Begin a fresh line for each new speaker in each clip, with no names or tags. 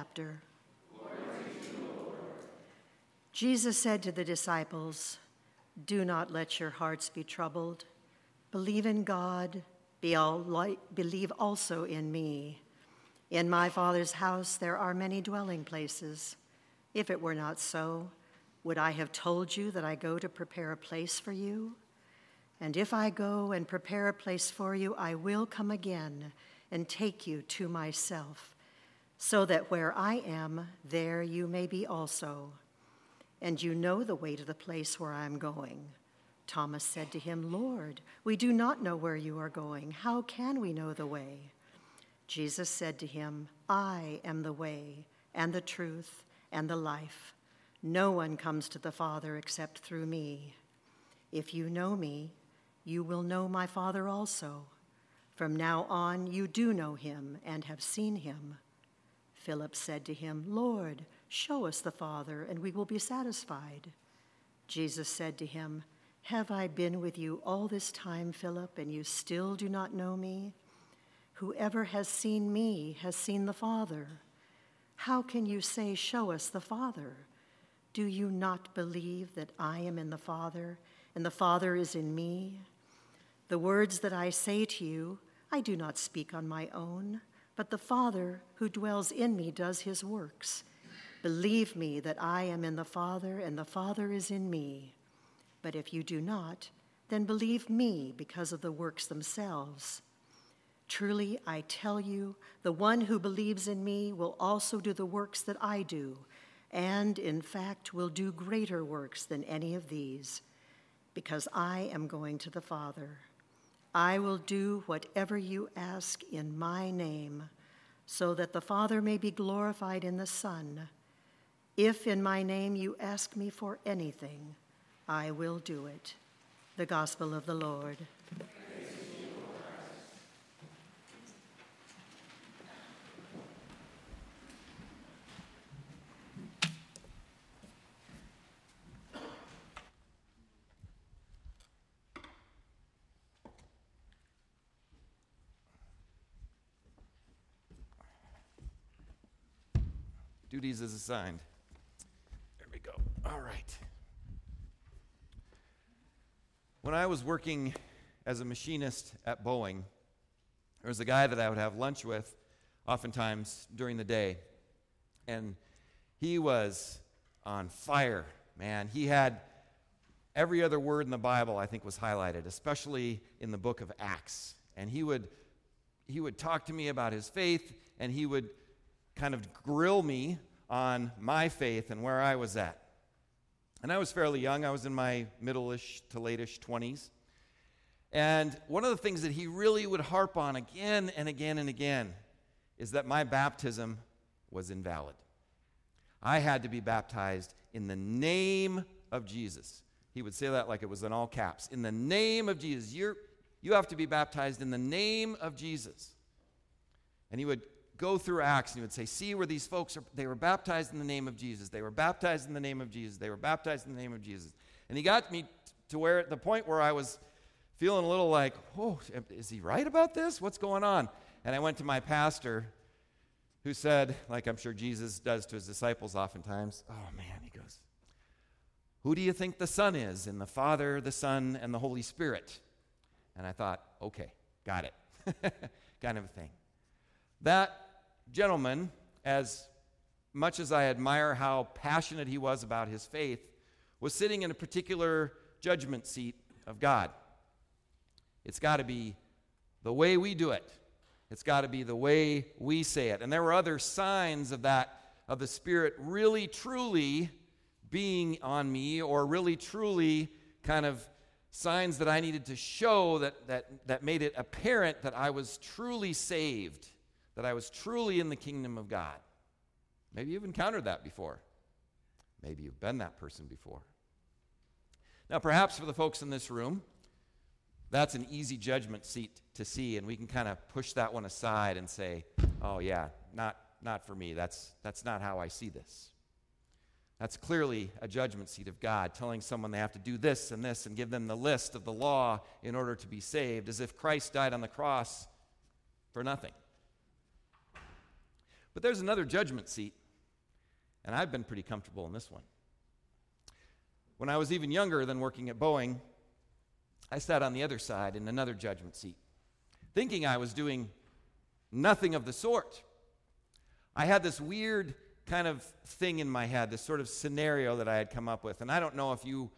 chapter. Jesus said to the disciples, Do not let your hearts be troubled. Believe in God, be all believe also in me. In my Father's house there are many dwelling places. If it were not so, would I have told you that I go to prepare a place for you? And if I go and prepare a place for you, I will come again and take you to myself, so that where I am, there you may be also. And you know the way to the place where I am going. Thomas said to him, Lord, we do not know where you are going. How can we know the way? Jesus said to him, I am the way and the truth and the life. No one comes to the Father except through me. If you know me, you will know my Father also. From now on, you do know him and have seen him. Philip said to him, Lord, show us the Father, and we will be satisfied. Jesus said to him, Have I been with you all this time, Philip, and you still do not know me? Whoever has seen me has seen the Father. How can you say, Show us the Father? Do you not believe that I am in the Father, and the Father is in me? The words that I say to you, I do not speak on my own, but the Father who dwells in me does his works. Believe me that I am in the Father, and the Father is in me. But if you do not, then believe me because of the works themselves. Truly, I tell you, the one who believes in me will also do the works that I do, and in fact will do greater works than any of these, because I am going to the Father. I will do whatever you ask in my name, so that the Father may be glorified in the Son. If in my name you ask me for anything, I will do it. The Gospel of the Lord.
Duties as assigned. There we go. All right. When I was working as a machinist at Boeing, there was a guy that I would have lunch with oftentimes during the day. And he was on fire, man. He had every other word in the Bible, I think, was highlighted, especially in the book of Acts. And he would, he would talk to me about his faith, and he would kind of grill me on my faith and where I was at. And I was fairly young. I was in my middle-ish to late-ish 20s. And one of the things that he really would harp on again and again and again is that my baptism was invalid. I had to be baptized in the name of Jesus. He would say that like it was in all caps. In the name of Jesus. You're, you have to be baptized in the name of Jesus. And he would go through Acts and he would say, See where these folks are, they were baptized in the name of Jesus. They were baptized in the name of Jesus. They were baptized in the name of Jesus. And he got me to where, at the point where I was feeling a little like, Oh, is he right about this? What's going on? And I went to my pastor who said, like I'm sure Jesus does to his disciples oftentimes, Oh man, he goes, Who do you think the Son is? And the Father, the Son, and the Holy Spirit. And I thought, Okay, got it. kind of a thing. That gentleman, as much as I admire how passionate he was about his faith, was sitting in a particular judgment seat of God. It's got to be the way we do it. It's got to be the way we say it. And there were other signs of that, of the Spirit really, truly being on me, or really, truly kind of signs that I needed to show that, that, that made it apparent that I was truly saved that I was truly in the kingdom of God. Maybe you've encountered that before. Maybe you've been that person before. Now, perhaps for the folks in this room, that's an easy judgment seat to see, and we can kind of push that one aside and say, oh, yeah, not, not for me. That's, that's not how I see this. That's clearly a judgment seat of God, telling someone they have to do this and this and give them the list of the law in order to be saved, as if Christ died on the cross for nothing. But there's another judgment seat, and I've been pretty comfortable in this one. When I was even younger than working at Boeing, I sat on the other side in another judgment seat, thinking I was doing nothing of the sort. I had this weird kind of thing in my head, this sort of scenario that I had come up with. And I don't know if you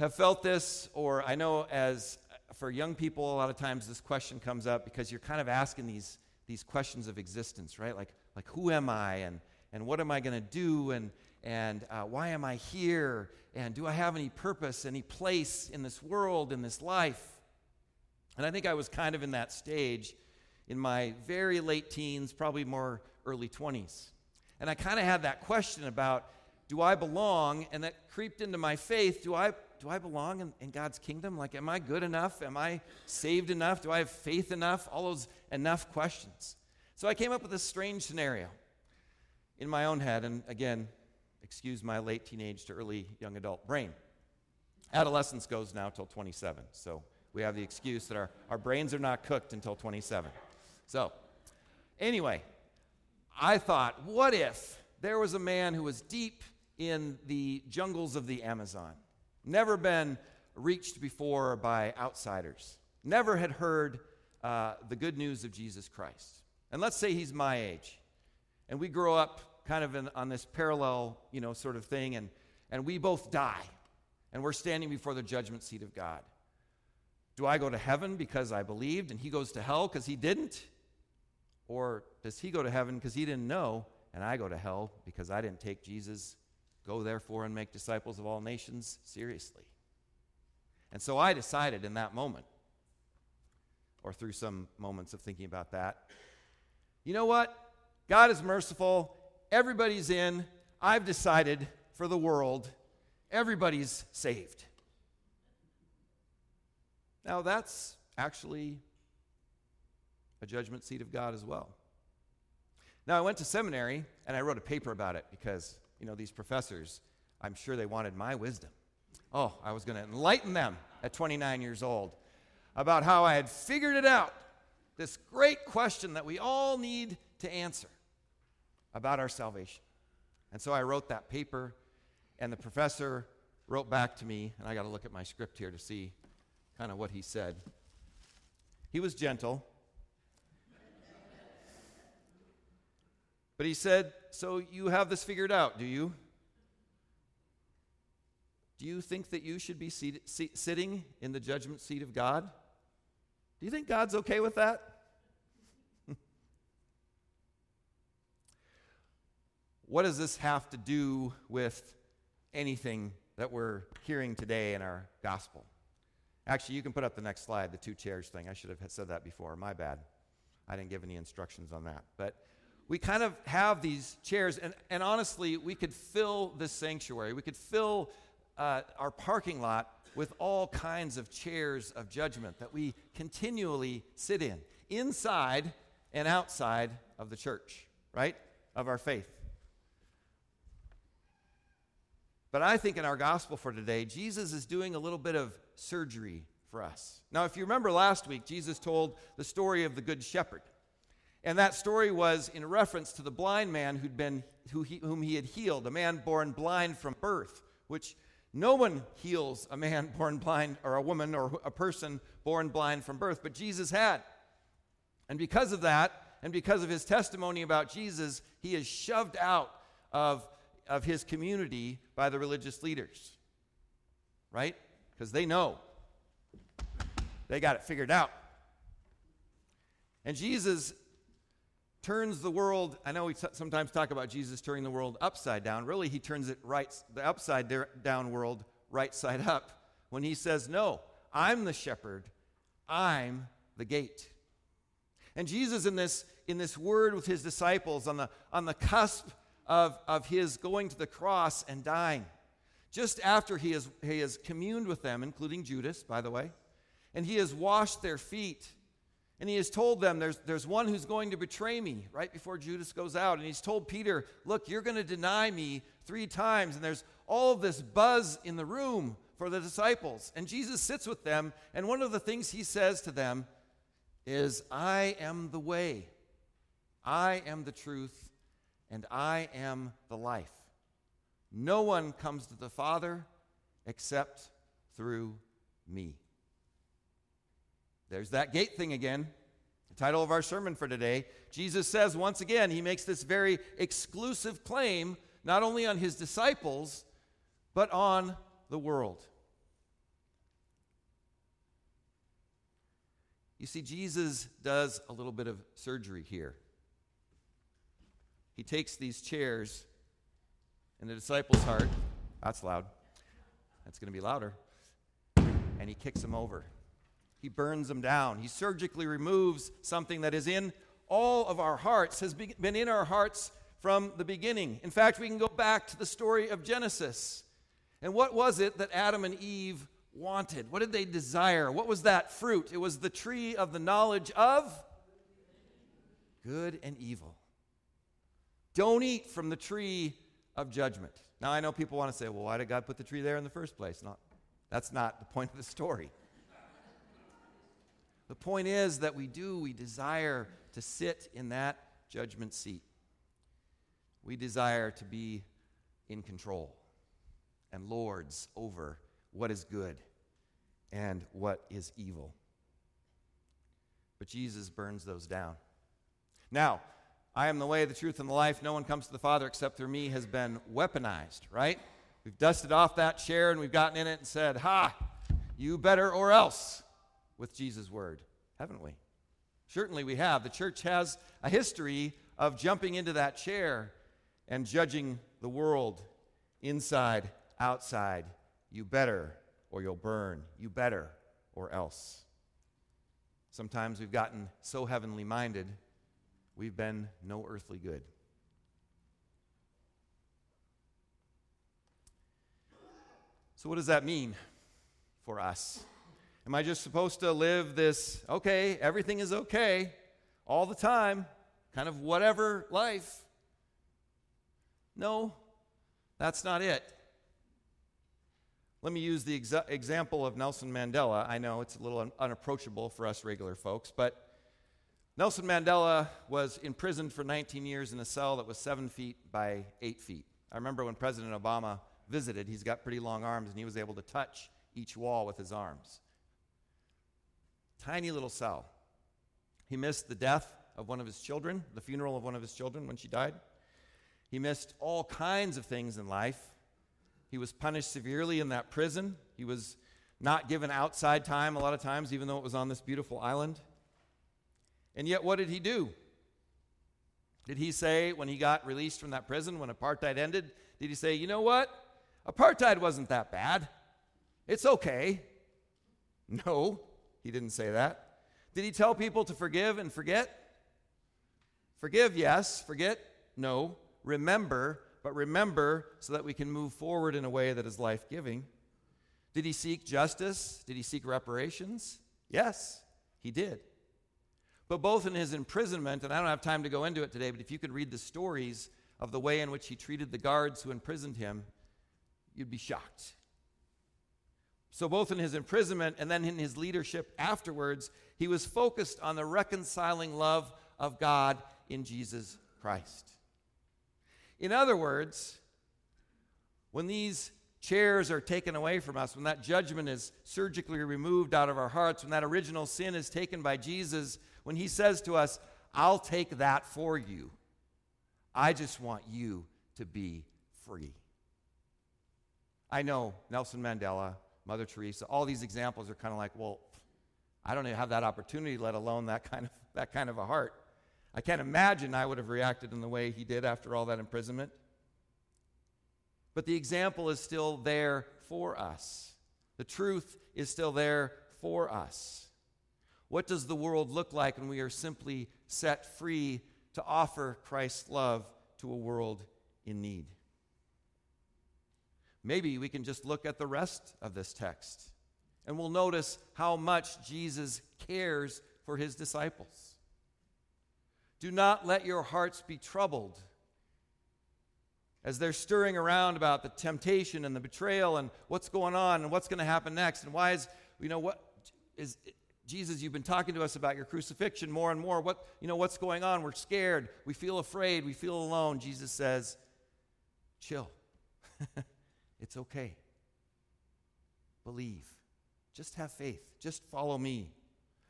have felt this, or I know as for young people, a lot of times this question comes up because you're kind of asking these, these questions of existence, right? Like, like who am I and, and what am I going to do and, and uh, why am I here and do I have any purpose, any place in this world, in this life? And I think I was kind of in that stage in my very late teens, probably more early 20s. And I kind of had that question about do I belong? And that creeped into my faith. Do I, do I belong in, in God's kingdom? Like, am I good enough? Am I saved enough? Do I have faith enough? All those enough questions. So I came up with this strange scenario in my own head. And again, excuse my late teenage to early young adult brain. Adolescence goes now till 27. So we have the excuse that our, our brains are not cooked until 27. So, anyway, I thought, what if there was a man who was deep in the jungles of the Amazon, never been reached before by outsiders, never had heard uh, the good news of Jesus Christ. And let's say he's my age, and we grow up kind of in, on this parallel, you know, sort of thing, and, and we both die, and we're standing before the judgment seat of God. Do I go to heaven because I believed, and he goes to hell because he didn't? Or does he go to heaven because he didn't know, and I go to hell because I didn't take Jesus, go therefore and make disciples of all nations seriously? And so I decided in that moment, or through some moments of thinking about that, you know what? God is merciful. Everybody's in. I've decided for the world, everybody's saved. Now, that's actually a judgment seat of God as well. Now, I went to seminary and I wrote a paper about it because, you know, these professors, I'm sure they wanted my wisdom. Oh, I was going to enlighten them at 29 years old about how I had figured it out. This great question that we all need to answer about our salvation. And so I wrote that paper, and the professor wrote back to me, and I got to look at my script here to see kind of what he said. He was gentle, But he said, So you have this figured out, do you? Do you think that you should be seated, sitting in the judgment seat of God? Do you think God's okay with that? what does this have to do with anything that we're hearing today in our gospel? Actually, you can put up the next slide, the two chairs thing. I should have said that before. My bad. I didn't give any instructions on that. But we kind of have these chairs, and, and honestly, we could fill this sanctuary. We could fill uh, our parking lot with all kinds of chairs of judgment that we continually sit in, inside and outside of the church, right? Of our faith. But I think in our gospel for today, Jesus is doing a little bit of surgery for us. Now, if you remember last week, Jesus told the story of the Good Shepherd. And that story was in reference to the blind man who'd been, who he, whom he had healed, a man born blind from birth, which no one heals a man born blind or a woman or a person born blind from birth, but Jesus had. And because of that, and because of his testimony about Jesus, he is shoved out of, of his community by the religious leaders. Right? Because they know. They got it figured out. And Jesus turns the world. I know we sometimes talk about Jesus turning the world upside down. Really, he turns it right, the upside down world right side up when he says, No, I'm the shepherd, I'm the gate. And Jesus, in this, in this word with his disciples on the, on the cusp of, of his going to the cross and dying, just after he has, he has communed with them, including Judas, by the way, and he has washed their feet and he has told them, there's, there's one who's going to betray me right before Judas goes out. And he's told Peter, Look, you're going to deny me three times. And there's all this buzz in the room for the disciples. And Jesus sits with them. And one of the things he says to them is, I am the way, I am the truth, and I am the life. No one comes to the Father except through me. There's that gate thing again. The title of our sermon for today. Jesus says once again, he makes this very exclusive claim, not only on his disciples, but on the world. You see, Jesus does a little bit of surgery here. He takes these chairs in the disciples' heart. That's loud. That's going to be louder. And he kicks them over. He burns them down. He surgically removes something that is in all of our hearts, has been in our hearts from the beginning. In fact, we can go back to the story of Genesis. And what was it that Adam and Eve wanted? What did they desire? What was that fruit? It was the tree of the knowledge of good and evil. Don't eat from the tree of judgment. Now, I know people want to say, well, why did God put the tree there in the first place? Not, that's not the point of the story. The point is that we do, we desire to sit in that judgment seat. We desire to be in control and lords over what is good and what is evil. But Jesus burns those down. Now, I am the way, the truth, and the life. No one comes to the Father except through me has been weaponized, right? We've dusted off that chair and we've gotten in it and said, Ha, you better or else with Jesus' word, haven't we? Certainly we have. The church has a history of jumping into that chair and judging the world inside, outside. You better or you'll burn. You better or else. Sometimes we've gotten so heavenly minded we've been no earthly good. So, what does that mean for us? Am I just supposed to live this, okay, everything is okay all the time, kind of whatever life? No, that's not it. Let me use the exa- example of Nelson Mandela. I know it's a little un- unapproachable for us regular folks, but Nelson Mandela was imprisoned for 19 years in a cell that was seven feet by eight feet. I remember when President Obama visited, he's got pretty long arms, and he was able to touch each wall with his arms. Tiny little cell. He missed the death of one of his children, the funeral of one of his children when she died. He missed all kinds of things in life. He was punished severely in that prison. He was not given outside time a lot of times, even though it was on this beautiful island. And yet, what did he do? Did he say, when he got released from that prison, when apartheid ended, did he say, you know what? Apartheid wasn't that bad. It's okay. No, he didn't say that. Did he tell people to forgive and forget? Forgive, yes. Forget, no. Remember, but remember so that we can move forward in a way that is life giving. Did he seek justice? Did he seek reparations? Yes, he did. But both in his imprisonment, and I don't have time to go into it today, but if you could read the stories of the way in which he treated the guards who imprisoned him, you'd be shocked. So, both in his imprisonment and then in his leadership afterwards, he was focused on the reconciling love of God in Jesus Christ. In other words, when these chairs are taken away from us, when that judgment is surgically removed out of our hearts, when that original sin is taken by Jesus, when he says to us, I'll take that for you. I just want you to be free. I know Nelson Mandela, Mother Teresa, all these examples are kind of like, well, I don't even have that opportunity, let alone that kind of, that kind of a heart. I can't imagine I would have reacted in the way he did after all that imprisonment. But the example is still there for us. The truth is still there for us. What does the world look like when we are simply set free to offer Christ's love to a world in need? Maybe we can just look at the rest of this text and we'll notice how much Jesus cares for his disciples. Do not let your hearts be troubled. As they're stirring around about the temptation and the betrayal and what's going on and what's going to happen next and why is, you know, what is Jesus, you've been talking to us about your crucifixion more and more. What, you know, what's going on? We're scared. We feel afraid. We feel alone. Jesus says, chill. it's okay. Believe. Just have faith. Just follow me.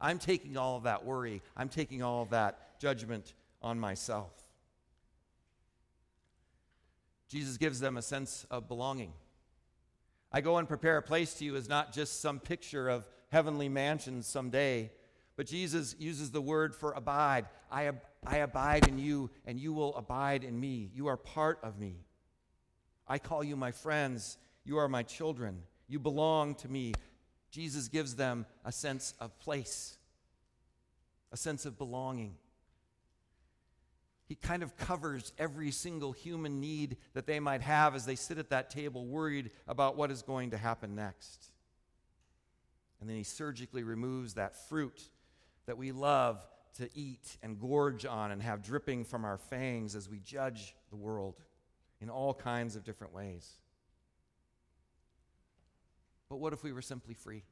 I'm taking all of that worry. I'm taking all of that judgment on myself. Jesus gives them a sense of belonging. I go and prepare a place to you is not just some picture of heavenly mansions someday, but Jesus uses the word for abide. I, ab- I abide in you, and you will abide in me. You are part of me. I call you my friends. You are my children. You belong to me. Jesus gives them a sense of place, a sense of belonging. He kind of covers every single human need that they might have as they sit at that table, worried about what is going to happen next. And then he surgically removes that fruit that we love to eat and gorge on and have dripping from our fangs as we judge the world in all kinds of different ways. But what if we were simply free?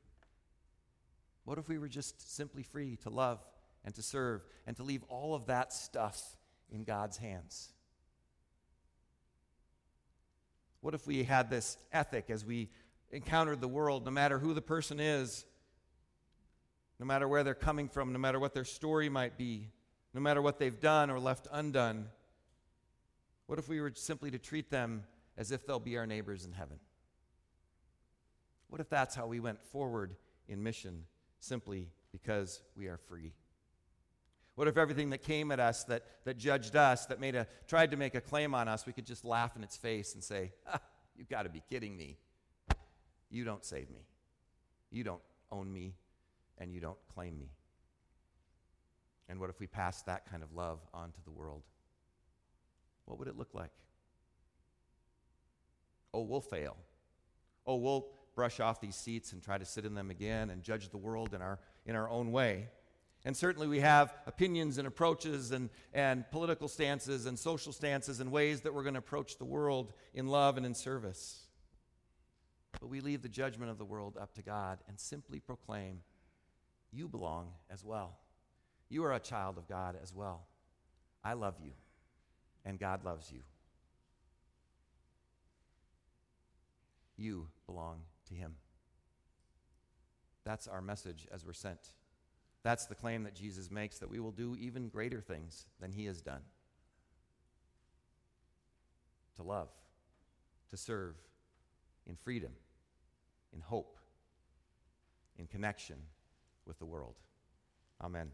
What if we were just simply free to love and to serve and to leave all of that stuff in God's hands? What if we had this ethic as we encountered the world, no matter who the person is, no matter where they're coming from, no matter what their story might be, no matter what they've done or left undone? What if we were simply to treat them as if they'll be our neighbors in heaven? What if that's how we went forward in mission simply because we are free? What if everything that came at us, that, that judged us, that made a, tried to make a claim on us, we could just laugh in its face and say, ah, You've got to be kidding me. You don't save me. You don't own me, and you don't claim me. And what if we passed that kind of love on to the world? What would it look like? Oh, we'll fail. Oh, we'll brush off these seats and try to sit in them again and judge the world in our, in our own way. And certainly we have opinions and approaches and, and political stances and social stances and ways that we're going to approach the world in love and in service. But we leave the judgment of the world up to God and simply proclaim, You belong as well. You are a child of God as well. I love you, and God loves you. You belong to Him. That's our message as we're sent. That's the claim that Jesus makes that we will do even greater things than He has done to love, to serve in freedom, in hope, in connection with the world. Amen.